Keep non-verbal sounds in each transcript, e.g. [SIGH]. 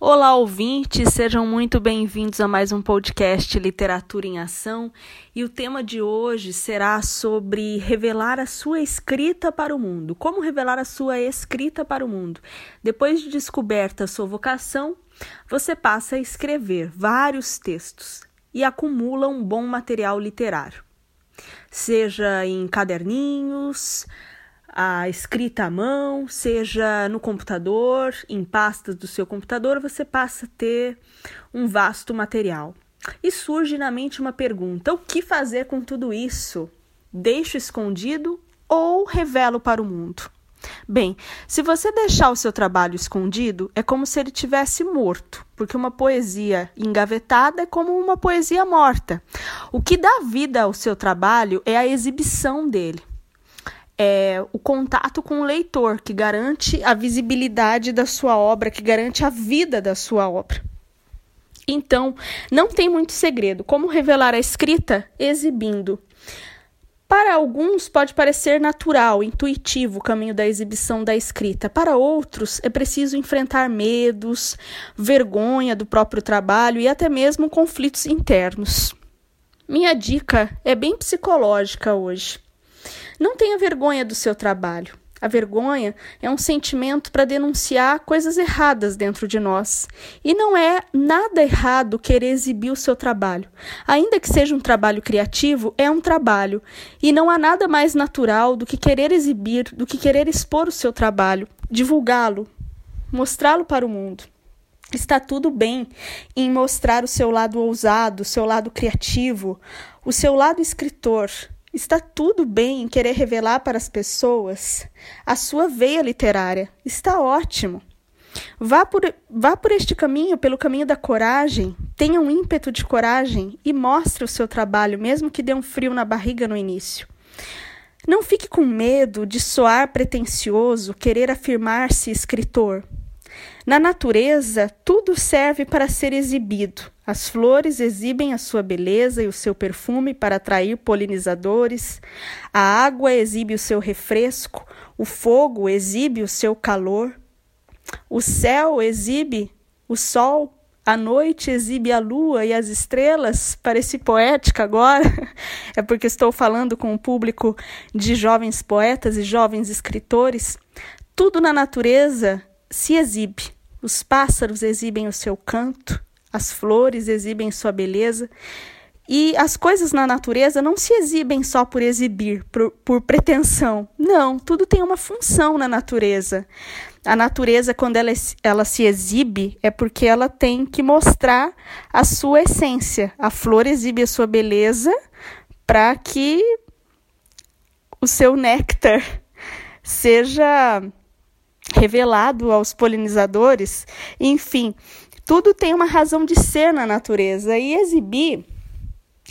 Olá, ouvintes, sejam muito bem-vindos a mais um podcast Literatura em Ação. E o tema de hoje será sobre revelar a sua escrita para o mundo. Como revelar a sua escrita para o mundo? Depois de descoberta a sua vocação, você passa a escrever vários textos e acumula um bom material literário, seja em caderninhos, a escrita à mão, seja no computador, em pastas do seu computador, você passa a ter um vasto material. E surge na mente uma pergunta: o que fazer com tudo isso? Deixo escondido ou revelo para o mundo? Bem, se você deixar o seu trabalho escondido, é como se ele tivesse morto, porque uma poesia engavetada é como uma poesia morta. O que dá vida ao seu trabalho é a exibição dele é, o contato com o leitor, que garante a visibilidade da sua obra, que garante a vida da sua obra. Então, não tem muito segredo. Como revelar a escrita? Exibindo. Para alguns pode parecer natural, intuitivo o caminho da exibição da escrita. Para outros é preciso enfrentar medos, vergonha do próprio trabalho e até mesmo conflitos internos. Minha dica é bem psicológica hoje. Não tenha vergonha do seu trabalho. A vergonha é um sentimento para denunciar coisas erradas dentro de nós. E não é nada errado querer exibir o seu trabalho. Ainda que seja um trabalho criativo, é um trabalho. E não há nada mais natural do que querer exibir, do que querer expor o seu trabalho, divulgá-lo, mostrá-lo para o mundo. Está tudo bem em mostrar o seu lado ousado, o seu lado criativo, o seu lado escritor Está tudo bem em querer revelar para as pessoas a sua veia literária. Está ótimo. Vá por, vá por este caminho, pelo caminho da coragem. Tenha um ímpeto de coragem e mostre o seu trabalho, mesmo que dê um frio na barriga no início. Não fique com medo de soar pretensioso, querer afirmar-se escritor. Na natureza, tudo serve para ser exibido. As flores exibem a sua beleza e o seu perfume para atrair polinizadores, a água exibe o seu refresco, o fogo exibe o seu calor, o céu exibe o sol, a noite exibe a lua e as estrelas. Parece poética agora, [LAUGHS] é porque estou falando com um público de jovens poetas e jovens escritores. Tudo na natureza se exibe. Os pássaros exibem o seu canto, as flores exibem sua beleza. E as coisas na natureza não se exibem só por exibir, por, por, pretensão. Não, tudo tem uma função na natureza. A natureza, quando ela, ela se exibe, é porque ela tem que mostrar a sua essência. A flor exibe a sua beleza para que o seu néctar seja revelado aos polinizadores, enfim, tudo tem uma razão de ser na natureza e exibir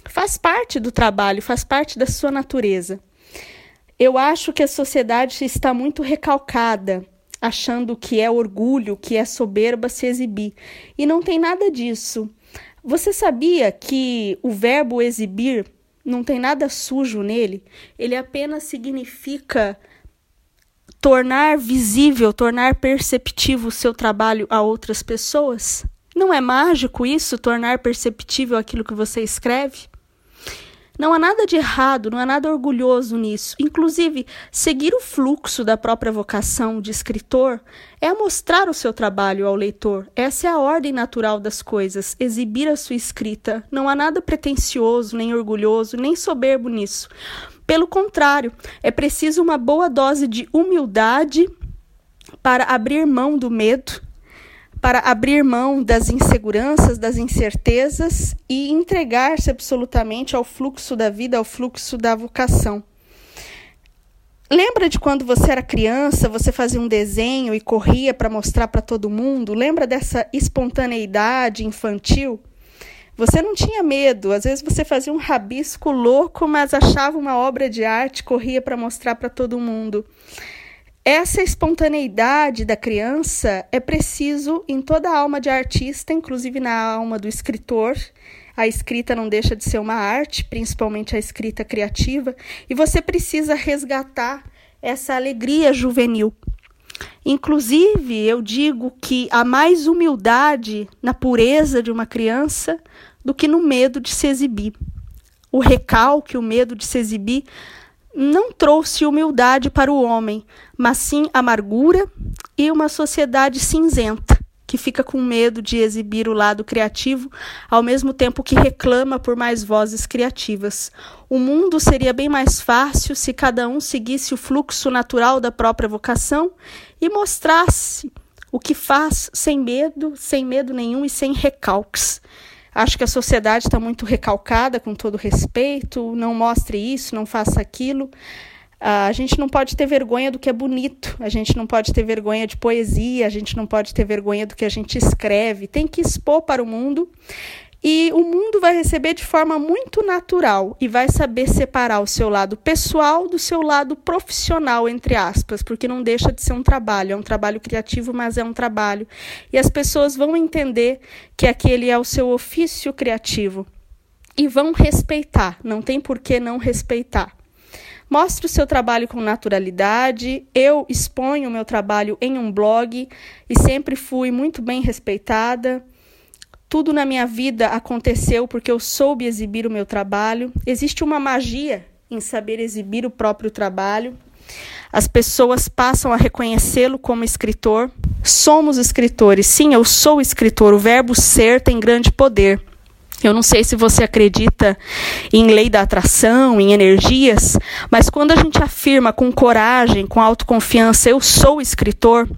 faz parte do trabalho, faz parte da sua natureza. Eu acho que a sociedade está muito recalcada, achando que é orgulho, que é soberba se exibir, e não tem nada disso. Você sabia que o verbo exibir não tem nada sujo nele? Ele apenas significa tornar visível, tornar perceptível o seu trabalho a outras pessoas? Não é mágico isso, tornar perceptível aquilo que você escreve? Não há nada de errado, não há nada orgulhoso nisso. Inclusive, seguir o fluxo da própria vocação de escritor é mostrar o seu trabalho ao leitor. Essa é a ordem natural das coisas, exibir a sua escrita. Não há nada pretensioso, nem orgulhoso, nem soberbo nisso. Pelo contrário, é preciso uma boa dose de humildade para abrir mão do medo, para abrir mão das inseguranças, das incertezas e entregar-se absolutamente ao fluxo da vida, ao fluxo da vocação. Lembra de quando você era criança, você fazia um desenho e corria para mostrar para todo mundo? Lembra dessa espontaneidade infantil? Você não tinha medo, às vezes você fazia um rabisco louco, mas achava uma obra de arte, corria para mostrar para todo mundo. Essa espontaneidade da criança é preciso em toda a alma de artista, inclusive na alma do escritor. A escrita não deixa de ser uma arte, principalmente a escrita criativa, e você precisa resgatar essa alegria juvenil. Inclusive, eu digo que há mais humildade na pureza de uma criança do que no medo de se exibir. O recalque, o medo de se exibir, não trouxe humildade para o homem, mas sim amargura e uma sociedade cinzenta que fica com medo de exibir o lado criativo, ao mesmo tempo que reclama por mais vozes criativas. O mundo seria bem mais fácil se cada um seguisse o fluxo natural da própria vocação e mostrasse o que faz sem medo, sem medo nenhum e sem recalques. Acho que a sociedade está muito recalcada, com todo respeito, não mostre isso, não faça aquilo. A gente não pode ter vergonha do que é bonito, a gente não pode ter vergonha de poesia, a gente não pode ter vergonha do que a gente escreve. Tem que expor para o mundo e o mundo vai receber de forma muito natural e vai saber separar o seu lado pessoal do seu lado profissional, entre aspas, porque não deixa de ser um trabalho. É um trabalho criativo, mas é um trabalho. E as pessoas vão entender que aquele é o seu ofício criativo e vão respeitar, não tem por que não respeitar. Mostre o seu trabalho com naturalidade. Eu exponho o meu trabalho em um blog e sempre fui muito bem respeitada. Tudo na minha vida aconteceu porque eu soube exibir o meu trabalho. Existe uma magia em saber exibir o próprio trabalho. As pessoas passam a reconhecê-lo como escritor. Somos escritores. Sim, eu sou escritor. O verbo ser tem grande poder. Eu não sei se você acredita em lei da atração, em energias, mas quando a gente afirma com coragem, com autoconfiança, eu sou escritor,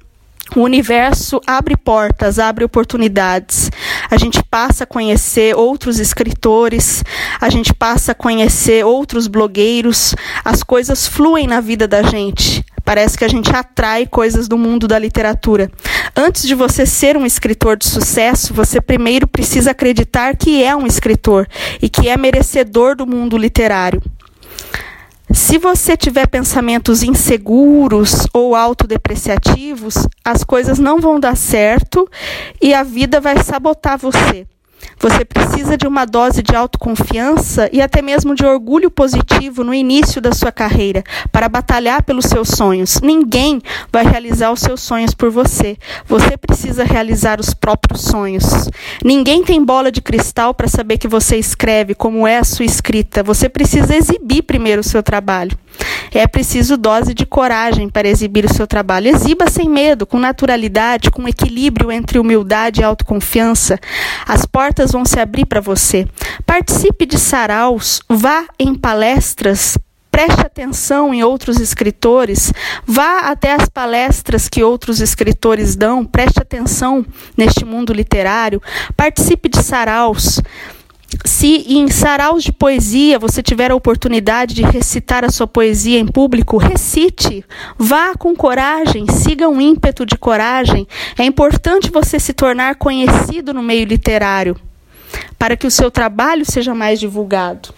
o universo abre portas, abre oportunidades. A gente passa a conhecer outros escritores, a gente passa a conhecer outros blogueiros, as coisas fluem na vida da gente. Parece que a gente atrai coisas do mundo da literatura. Antes de você ser um escritor de sucesso, você primeiro precisa acreditar que é um escritor e que é merecedor do mundo literário. Se você tiver pensamentos inseguros ou autodepreciativos, as coisas não vão dar certo e a vida vai sabotar você. Você precisa de uma dose de autoconfiança e até mesmo de orgulho positivo no início da sua carreira para batalhar pelos seus sonhos. Ninguém vai realizar os seus sonhos por você. Você precisa realizar os próprios sonhos. Ninguém tem bola de cristal para saber que você escreve, como é a sua escrita. Você precisa exibir primeiro o seu trabalho. É preciso dose de coragem para exibir o seu trabalho. Exiba sem medo, com naturalidade, com equilíbrio entre humildade e autoconfiança. As portas vão se abrir para você. Participe de saraus, vá em palestras, preste atenção em outros escritores, vá até as palestras que outros escritores dão, preste atenção neste mundo literário, participe de saraus. Se em saraus de poesia você tiver a oportunidade de recitar a sua poesia em público, recite. Vá com coragem, siga um ímpeto de coragem. É importante você se tornar conhecido no meio literário para que o seu trabalho seja mais divulgado.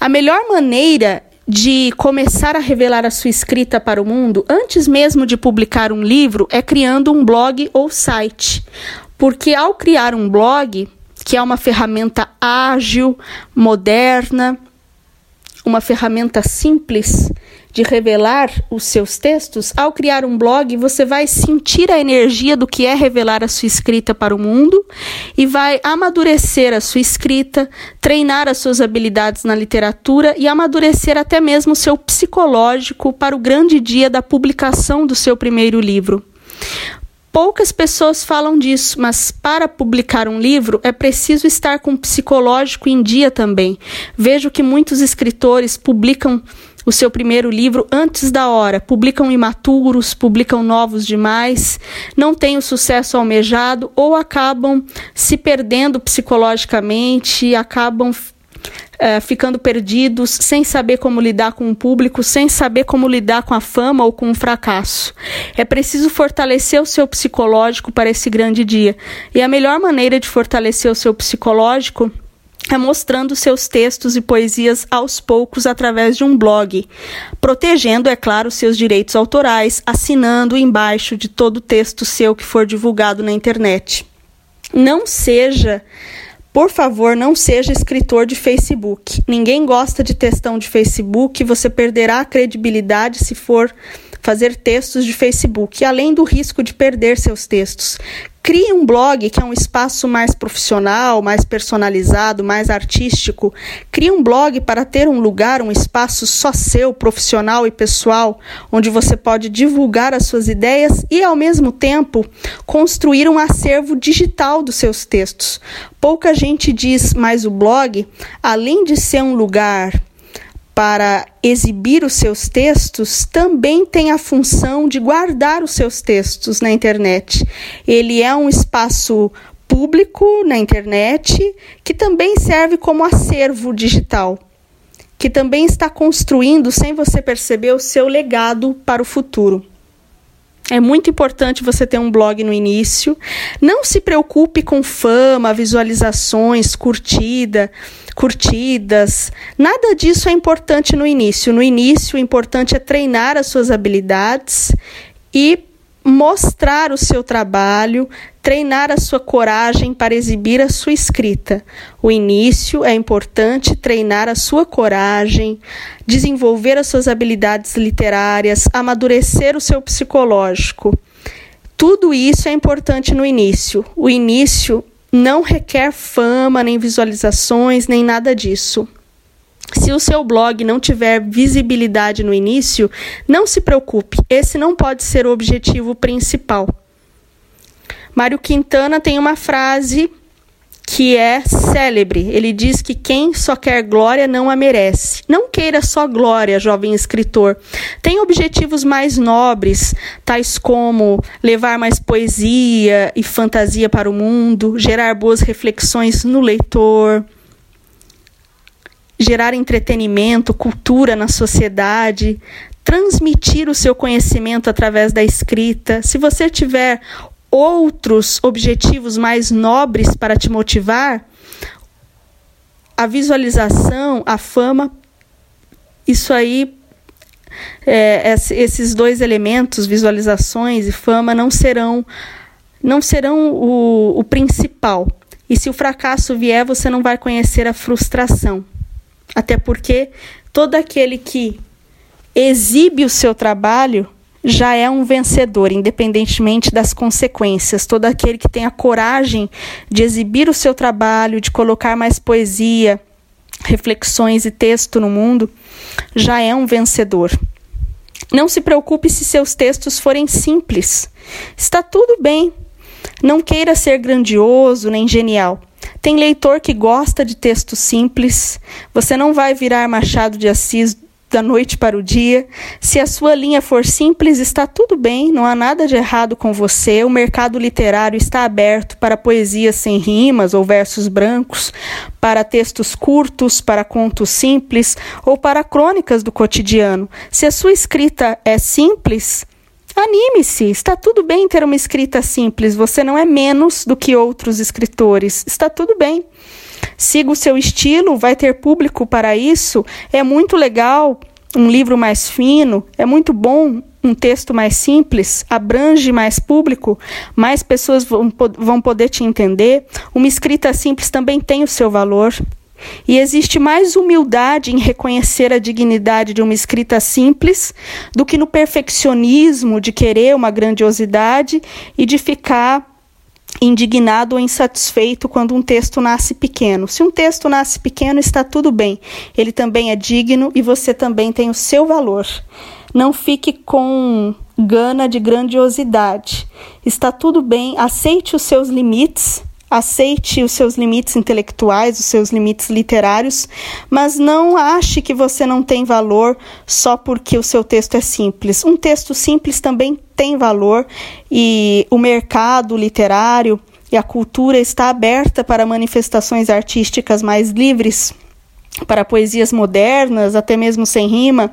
A melhor maneira de começar a revelar a sua escrita para o mundo, antes mesmo de publicar um livro, é criando um blog ou site. Porque ao criar um blog, que é uma ferramenta ágil, moderna, uma ferramenta simples de revelar os seus textos, ao criar um blog, você vai sentir a energia do que é revelar a sua escrita para o mundo e vai amadurecer a sua escrita, treinar as suas habilidades na literatura e amadurecer até mesmo o seu psicológico para o grande dia da publicação do seu primeiro livro. Poucas pessoas falam disso, mas para publicar um livro é preciso estar com o psicológico em dia também. Vejo que muitos escritores publicam o seu primeiro livro antes da hora, publicam imaturos, publicam novos demais, não têm o sucesso almejado ou acabam se perdendo psicologicamente, acabam é, ficando perdidos, sem saber como lidar com o público, sem saber como lidar com a fama ou com o fracasso. É preciso fortalecer o seu psicológico para esse grande dia. E a melhor maneira de fortalecer o seu psicológico é mostrando seus textos e poesias aos poucos através de um blog, protegendo, é claro, seus direitos autorais, assinando embaixo de todo texto seu que for divulgado na internet. Não seja por favor, não seja escritor de Facebook. Ninguém gosta de textão de Facebook. Você perderá a credibilidade se for fazer textos de Facebook, além do risco de perder seus textos. Crie um blog que é um espaço mais profissional, mais personalizado, mais artístico. Crie um blog para ter um lugar, um espaço só seu, profissional e pessoal, onde você pode divulgar as suas ideias e, ao mesmo tempo, construir um acervo digital dos seus textos. Pouca gente diz, mas o blog, além de ser um lugar para exibir os seus textos também tem a função de guardar os seus textos na internet. Ele é um espaço público na internet que também serve como acervo digital, que também está construindo, sem você perceber, o seu legado para o futuro. É muito importante você ter um blog no início. Não se preocupe com fama, visualizações, curtida curtidas. Nada disso é importante no início. No início, o importante é treinar as suas habilidades e mostrar o seu trabalho, treinar a sua coragem para exibir a sua escrita. O início é importante treinar a sua coragem, desenvolver as suas habilidades literárias, amadurecer o seu psicológico. Tudo isso é importante no início. O início não requer fama, nem visualizações, nem nada disso. Se o seu blog não tiver visibilidade no início, não se preocupe, esse não pode ser o objetivo principal. Mário Quintana tem uma frase que é célebre. Ele diz que quem só quer glória não a merece. Não queira só glória, jovem escritor. Tem objetivos mais nobres, tais como levar mais poesia e fantasia para o mundo, gerar boas reflexões no leitor, gerar entretenimento, cultura na sociedade, transmitir o seu conhecimento através da escrita. Se você tiver outros objetivos mais nobres para te motivar, a visualização, a fama, isso aí, é, esses dois elementos, visualizações e fama, não serão, não serão o, o principal. E se o fracasso vier, você não vai conhecer a frustração. Até porque todo aquele que exibe o seu trabalho já é um vencedor, independentemente das consequências. Todo aquele que tem a coragem de exibir o seu trabalho, de colocar mais poesia, reflexões e texto no mundo, já é um vencedor. Não se preocupe se seus textos forem simples. Está tudo bem. Não queira ser grandioso nem genial. Tem leitor que gosta de texto simples. Você não vai virar Machado de Assis da noite para o dia. Se a sua linha for simples, está tudo bem, não há nada de errado com você. O mercado literário está aberto para poesias sem rimas ou versos brancos, para textos curtos, para contos simples ou para crônicas do cotidiano. Se a sua escrita é simples, Anime-se, está tudo bem ter uma escrita simples, você não é menos do que outros escritores, está tudo bem. Siga o seu estilo, vai ter público para isso. É muito legal um livro mais fino, é muito bom um texto mais simples, abrange mais público, mais pessoas vão, vão poder te entender. Uma escrita simples também tem o seu valor. E existe mais humildade em reconhecer a dignidade de uma escrita simples do que no perfeccionismo de querer uma grandiosidade e de ficar indignado ou insatisfeito quando um texto nasce pequeno. Se um texto nasce pequeno, está tudo bem. Ele também é digno e você também tem o seu valor. Não fique com gana de grandiosidade. Está tudo bem, aceite os seus limites aceite os seus limites intelectuais, os seus limites literários, mas não ache que você não tem valor só porque o seu texto é simples. Um texto simples também tem valor e o mercado literário e a cultura está aberta para manifestações artísticas mais livres, para poesias modernas, até mesmo sem rima,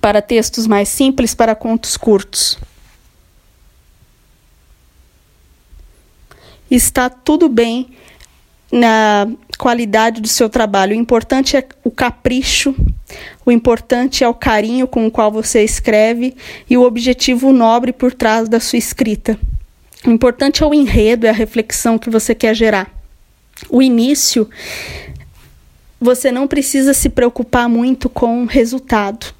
para textos mais simples, para contos curtos. Está tudo bem na qualidade do seu trabalho. O importante é o capricho, o importante é o carinho com o qual você escreve e o objetivo nobre por trás da sua escrita. O importante é o enredo, é a reflexão que você quer gerar. O início, você não precisa se preocupar muito com o resultado.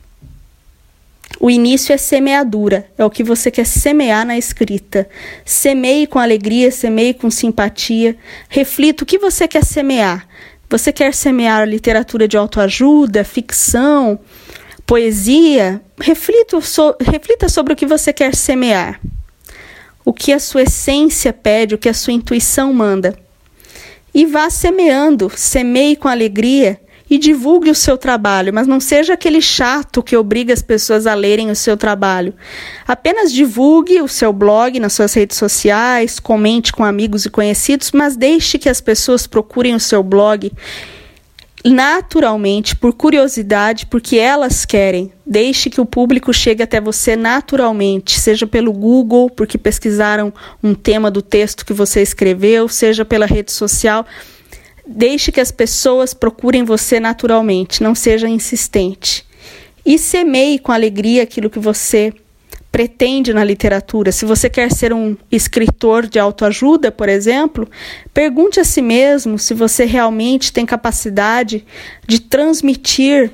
O início é semeadura, é o que você quer semear na escrita. Semeie com alegria, semeie com simpatia. Reflita o que você quer semear. Você quer semear literatura de autoajuda, ficção, poesia? Reflita, so, reflita sobre o que você quer semear. O que a sua essência pede, o que a sua intuição manda. E vá semeando, semeie com alegria e divulgue o seu trabalho, mas não seja aquele chato que obriga as pessoas a lerem o seu trabalho. Apenas divulgue o seu blog nas suas redes sociais, comente com amigos e conhecidos, mas deixe que as pessoas procurem o seu blog naturalmente, por curiosidade, porque elas querem. Deixe que o público chegue até você naturalmente, seja pelo Google, porque pesquisaram um tema do texto que você escreveu, seja pela rede social. Deixe que as pessoas procurem você naturalmente, não seja insistente. E semeie com alegria aquilo que você pretende na literatura. Se você quer ser um escritor de autoajuda, por exemplo, pergunte a si mesmo se você realmente tem capacidade de transmitir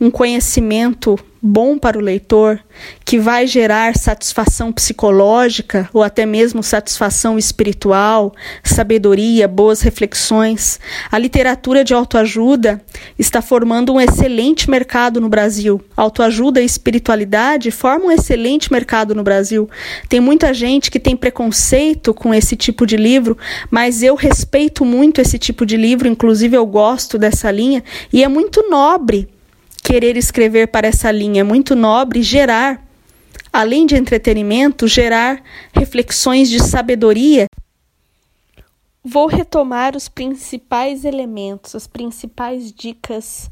um conhecimento bom para o leitor, que vai gerar satisfação psicológica ou até mesmo satisfação espiritual, sabedoria, boas reflexões. A literatura de autoajuda está formando um excelente mercado no Brasil. Autoajuda e espiritualidade formam um excelente mercado no Brasil. Tem muita gente que tem preconceito com esse tipo de livro, mas eu respeito muito esse tipo de livro, inclusive eu gosto dessa linha e é muito nobre querer escrever para essa linha muito nobre, gerar, além de entretenimento, gerar reflexões de sabedoria. Vou retomar os principais elementos, as principais dicas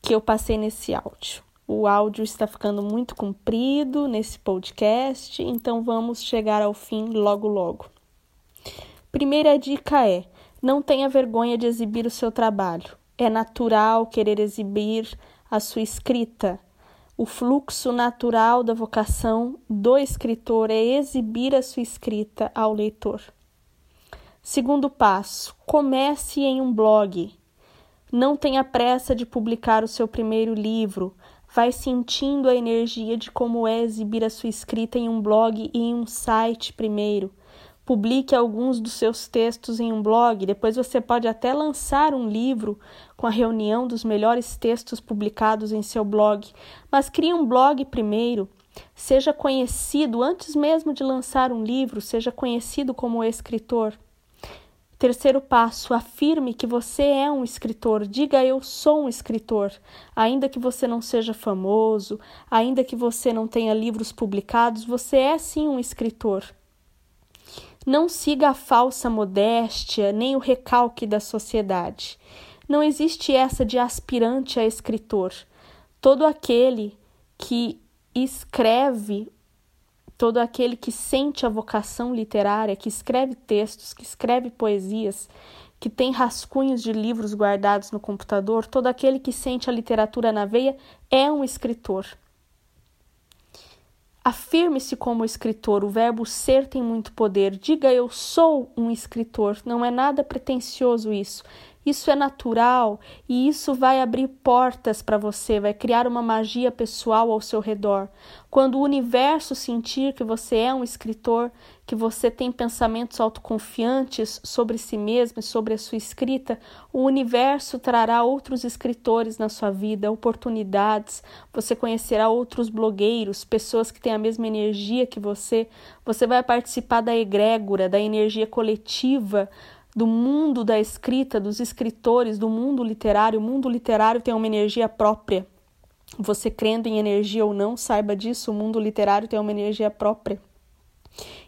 que eu passei nesse áudio. O áudio está ficando muito comprido nesse podcast, então vamos chegar ao fim logo logo. Primeira dica é: não tenha vergonha de exibir o seu trabalho. É natural querer exibir a sua escrita. O fluxo natural da vocação do escritor é exibir a sua escrita ao leitor. Segundo passo: comece em um blog. Não tenha pressa de publicar o seu primeiro livro. Vai sentindo a energia de como é exibir a sua escrita em um blog e em um site primeiro publique alguns dos seus textos em um blog. Depois você pode até lançar um livro com a reunião dos melhores textos publicados em seu blog. Mas crie um blog primeiro. Seja conhecido antes mesmo de lançar um livro, seja conhecido como escritor. Terceiro passo, afirme que você é um escritor. Diga eu sou um escritor. Ainda que você não seja famoso, ainda que você não tenha livros publicados, você é sim um escritor. Não siga a falsa modéstia nem o recalque da sociedade. Não existe essa de aspirante a escritor. Todo aquele que escreve, todo aquele que sente a vocação literária, que escreve textos, que escreve poesias, que tem rascunhos de livros guardados no computador, todo aquele que sente a literatura na veia é um escritor. Afirme-se como escritor, o verbo ser tem muito poder. Diga eu sou um escritor, não é nada pretensioso isso. Isso é natural e isso vai abrir portas para você, vai criar uma magia pessoal ao seu redor. Quando o universo sentir que você é um escritor, que você tem pensamentos autoconfiantes sobre si mesmo e sobre a sua escrita, o universo trará outros escritores na sua vida, oportunidades. Você conhecerá outros blogueiros, pessoas que têm a mesma energia que você. Você vai participar da egrégora, da energia coletiva do mundo da escrita, dos escritores, do mundo literário. O mundo literário tem uma energia própria. Você crendo em energia ou não, saiba disso, o mundo literário tem uma energia própria.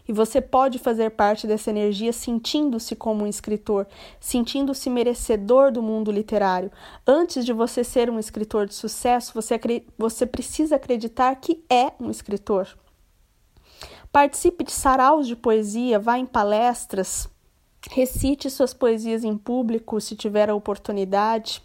E você pode fazer parte dessa energia sentindo-se como um escritor, sentindo-se merecedor do mundo literário. Antes de você ser um escritor de sucesso, você, você precisa acreditar que é um escritor. Participe de saraus de poesia, vá em palestras, Recite suas poesias em público se tiver a oportunidade.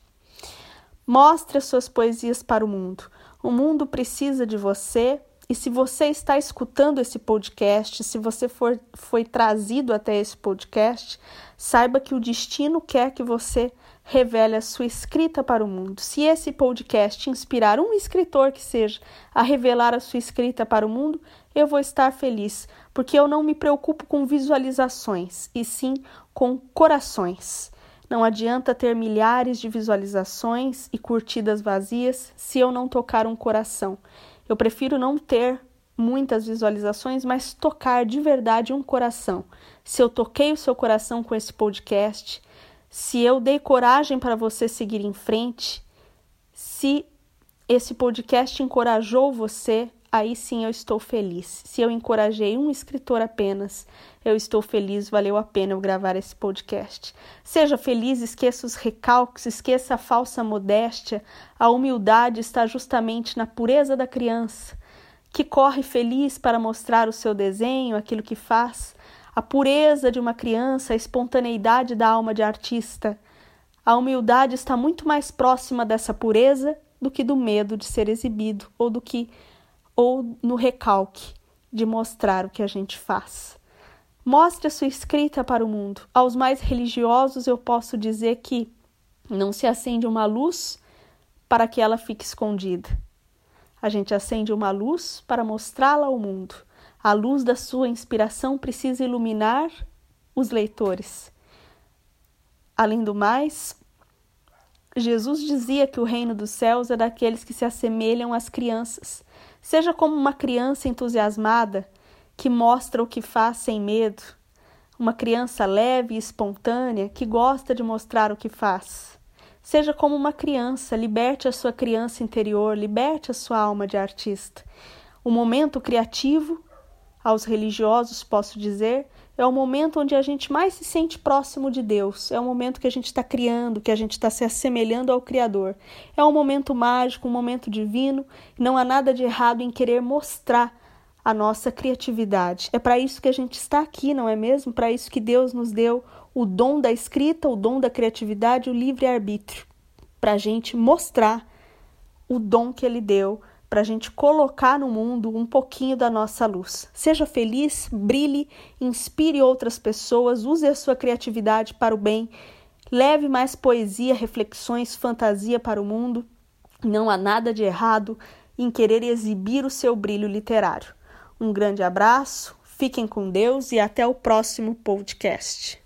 Mostre as suas poesias para o mundo. O mundo precisa de você. E se você está escutando esse podcast, se você for, foi trazido até esse podcast, saiba que o destino quer que você revele a sua escrita para o mundo. Se esse podcast inspirar um escritor que seja a revelar a sua escrita para o mundo, eu vou estar feliz, porque eu não me preocupo com visualizações, e sim com corações. Não adianta ter milhares de visualizações e curtidas vazias se eu não tocar um coração. Eu prefiro não ter muitas visualizações, mas tocar de verdade um coração. Se eu toquei o seu coração com esse podcast, se eu dei coragem para você seguir em frente, se esse podcast encorajou você, aí sim eu estou feliz. Se eu encorajei um escritor apenas, eu estou feliz, valeu a pena eu gravar esse podcast. Seja feliz, esqueça os recalques, esqueça a falsa modéstia. A humildade está justamente na pureza da criança, que corre feliz para mostrar o seu desenho, aquilo que faz a pureza de uma criança, a espontaneidade da alma de artista. A humildade está muito mais próxima dessa pureza do que do medo de ser exibido ou do que ou no recalque de mostrar o que a gente faz. Mostre a sua escrita para o mundo. Aos mais religiosos eu posso dizer que não se acende uma luz para que ela fique escondida. A gente acende uma luz para mostrá-la ao mundo. A luz da sua inspiração precisa iluminar os leitores. Além do mais, Jesus dizia que o reino dos céus é daqueles que se assemelham às crianças. Seja como uma criança entusiasmada que mostra o que faz sem medo, uma criança leve e espontânea que gosta de mostrar o que faz. Seja como uma criança, liberte a sua criança interior, liberte a sua alma de artista. O momento criativo aos religiosos, posso dizer, é o momento onde a gente mais se sente próximo de Deus. É o momento que a gente está criando, que a gente está se assemelhando ao Criador. É um momento mágico, um momento divino. Não há nada de errado em querer mostrar a nossa criatividade. É para isso que a gente está aqui, não é mesmo? Para isso que Deus nos deu o dom da escrita, o dom da criatividade, o livre-arbítrio. Para a gente mostrar o dom que Ele deu para a gente colocar no mundo um pouquinho da nossa luz. Seja feliz, brilhe, inspire outras pessoas, use a sua criatividade para o bem, leve mais poesia, reflexões, fantasia para o mundo. Não há nada de errado em querer exibir o seu brilho literário. Um grande abraço, fiquem com Deus e até o próximo podcast.